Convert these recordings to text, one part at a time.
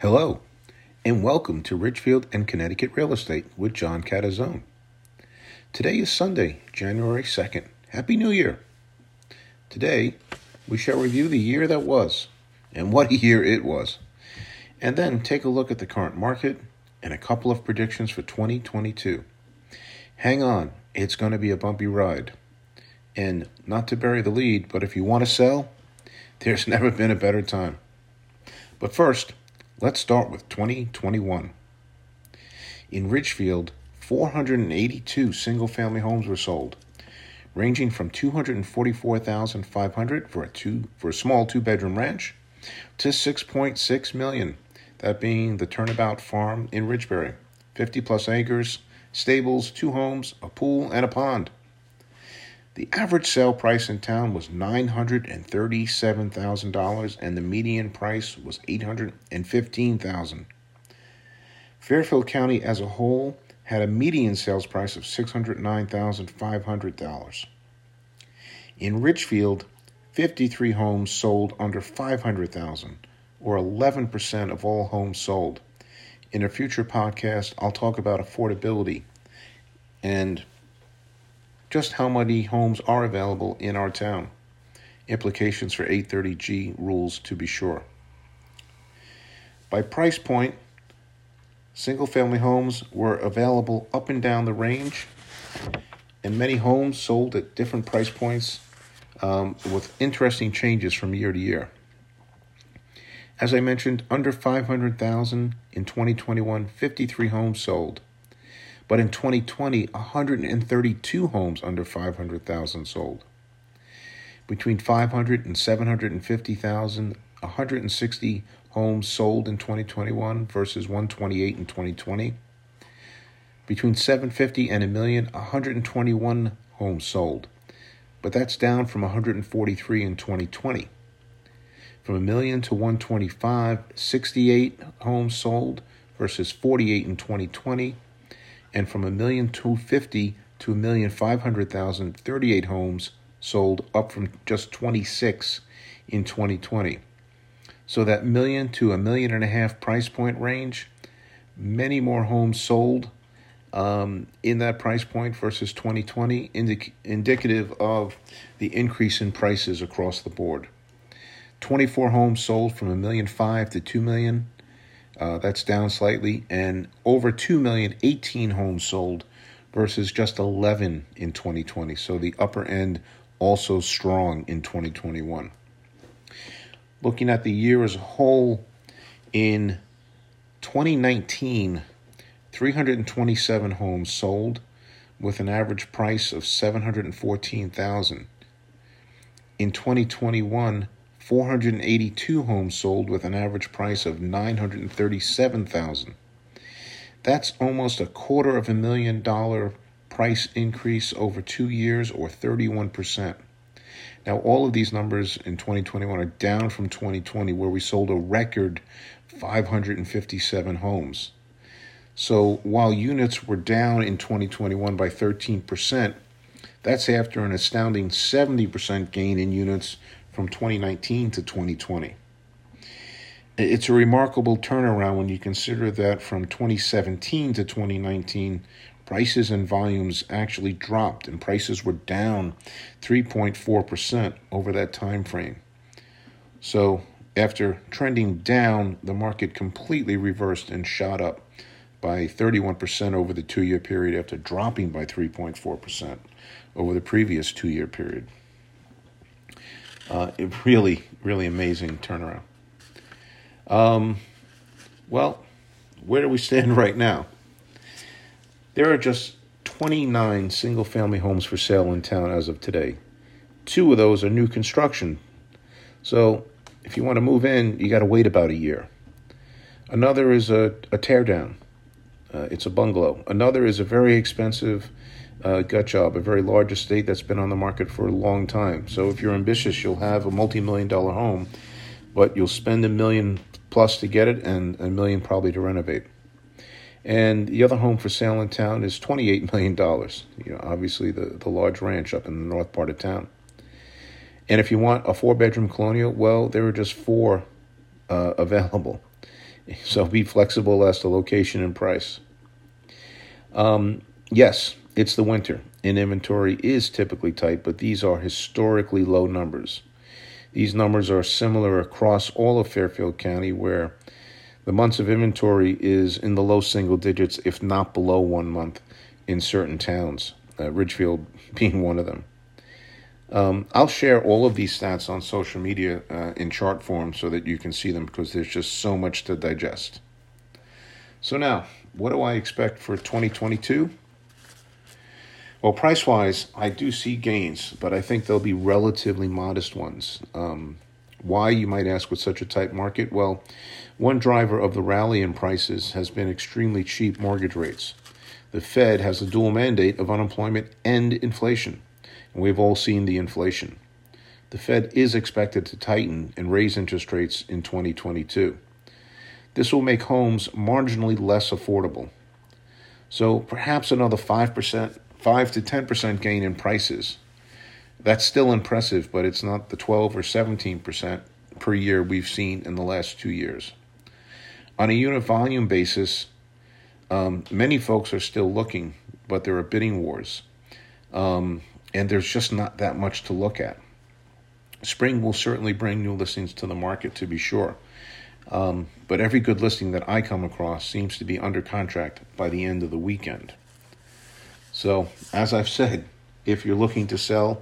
Hello, and welcome to Ridgefield and Connecticut Real Estate with John Catazone. Today is Sunday, January 2nd. Happy New Year! Today, we shall review the year that was, and what year it was, and then take a look at the current market and a couple of predictions for 2022. Hang on, it's going to be a bumpy ride. And not to bury the lead, but if you want to sell, there's never been a better time. But first, let's start with 2021. In Ridgefield, 482 single family homes were sold, ranging from 244,500 for a two for a small two-bedroom ranch to 6.6 million, that being the Turnabout Farm in Ridgebury, 50 plus acres, stables, two homes, a pool, and a pond. The average sale price in town was $937,000 and the median price was $815,000. Fairfield County as a whole had a median sales price of $609,500. In Ridgefield, 53 homes sold under 500,000 or 11% of all homes sold. In a future podcast, I'll talk about affordability and just how many homes are available in our town. Implications for 830G rules to be sure. By price point, single family homes were available up and down the range, and many homes sold at different price points um, with interesting changes from year to year. As I mentioned, under 500,000 in 2021, 53 homes sold. But in 2020, 132 homes under 500,000 sold. Between 500 and 750,000, 160 homes sold in 2021 versus 128 in 2020. Between 750 and a million, 121 homes sold. But that's down from 143 in 2020. From a million to 125, 68 homes sold versus 48 in 2020 and from a million two fifty to a million five hundred thousand, 38 homes sold, up from just 26 in 2020. So that million to a million and a half price point range, many more homes sold um, in that price point versus 2020, indic- indicative of the increase in prices across the board. 24 homes sold from a million five to two million uh, that's down slightly, and over 2 million, 18 homes sold versus just 11 in 2020. So the upper end also strong in 2021. Looking at the year as a whole, in 2019, 327 homes sold with an average price of 714,000. In 2021, 482 homes sold with an average price of 937,000. That's almost a quarter of a million dollar price increase over 2 years or 31%. Now all of these numbers in 2021 are down from 2020 where we sold a record 557 homes. So while units were down in 2021 by 13%, that's after an astounding 70% gain in units from 2019 to 2020. It's a remarkable turnaround when you consider that from 2017 to 2019, prices and volumes actually dropped and prices were down 3.4% over that time frame. So, after trending down, the market completely reversed and shot up by 31% over the two year period after dropping by 3.4% over the previous two year period. Uh, it really, really amazing turnaround. Um, well, where do we stand right now? There are just 29 single family homes for sale in town as of today. Two of those are new construction. So if you want to move in, you got to wait about a year. Another is a, a teardown. Uh, it's a bungalow. Another is a very expensive uh, gut job, a very large estate that's been on the market for a long time. So if you're ambitious, you'll have a multi-million dollar home, but you'll spend a million plus to get it and a million probably to renovate. And the other home for sale in town is $28 million. You know, obviously the, the large ranch up in the north part of town. And if you want a four bedroom colonial, well, there are just four uh, available. So be flexible as to location and price. Um, yes, it's the winter, and inventory is typically tight, but these are historically low numbers. These numbers are similar across all of Fairfield County, where the months of inventory is in the low single digits, if not below one month, in certain towns, uh, Ridgefield being one of them. Um, I'll share all of these stats on social media uh, in chart form so that you can see them because there's just so much to digest. So, now, what do I expect for 2022? Well, price wise, I do see gains, but I think they'll be relatively modest ones. Um, why, you might ask, with such a tight market? Well, one driver of the rally in prices has been extremely cheap mortgage rates. The Fed has a dual mandate of unemployment and inflation and we've all seen the inflation. The Fed is expected to tighten and raise interest rates in 2022. This will make homes marginally less affordable. So perhaps another 5%, 5 to 10% gain in prices. That's still impressive, but it's not the 12 or 17% per year we've seen in the last two years. On a unit volume basis, um, many folks are still looking, but there are bidding wars. Um, and there's just not that much to look at. Spring will certainly bring new listings to the market, to be sure. Um, but every good listing that I come across seems to be under contract by the end of the weekend. So, as I've said, if you're looking to sell,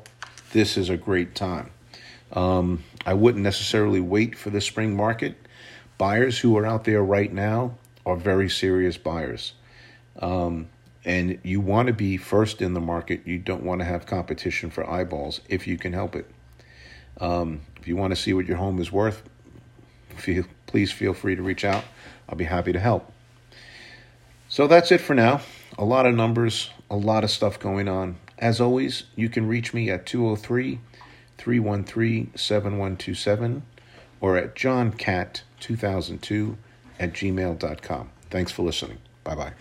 this is a great time. Um, I wouldn't necessarily wait for the spring market. Buyers who are out there right now are very serious buyers. Um, and you want to be first in the market. You don't want to have competition for eyeballs if you can help it. Um, if you want to see what your home is worth, feel, please feel free to reach out. I'll be happy to help. So that's it for now. A lot of numbers, a lot of stuff going on. As always, you can reach me at 203 313 7127 or at johncat2002 at gmail.com. Thanks for listening. Bye bye.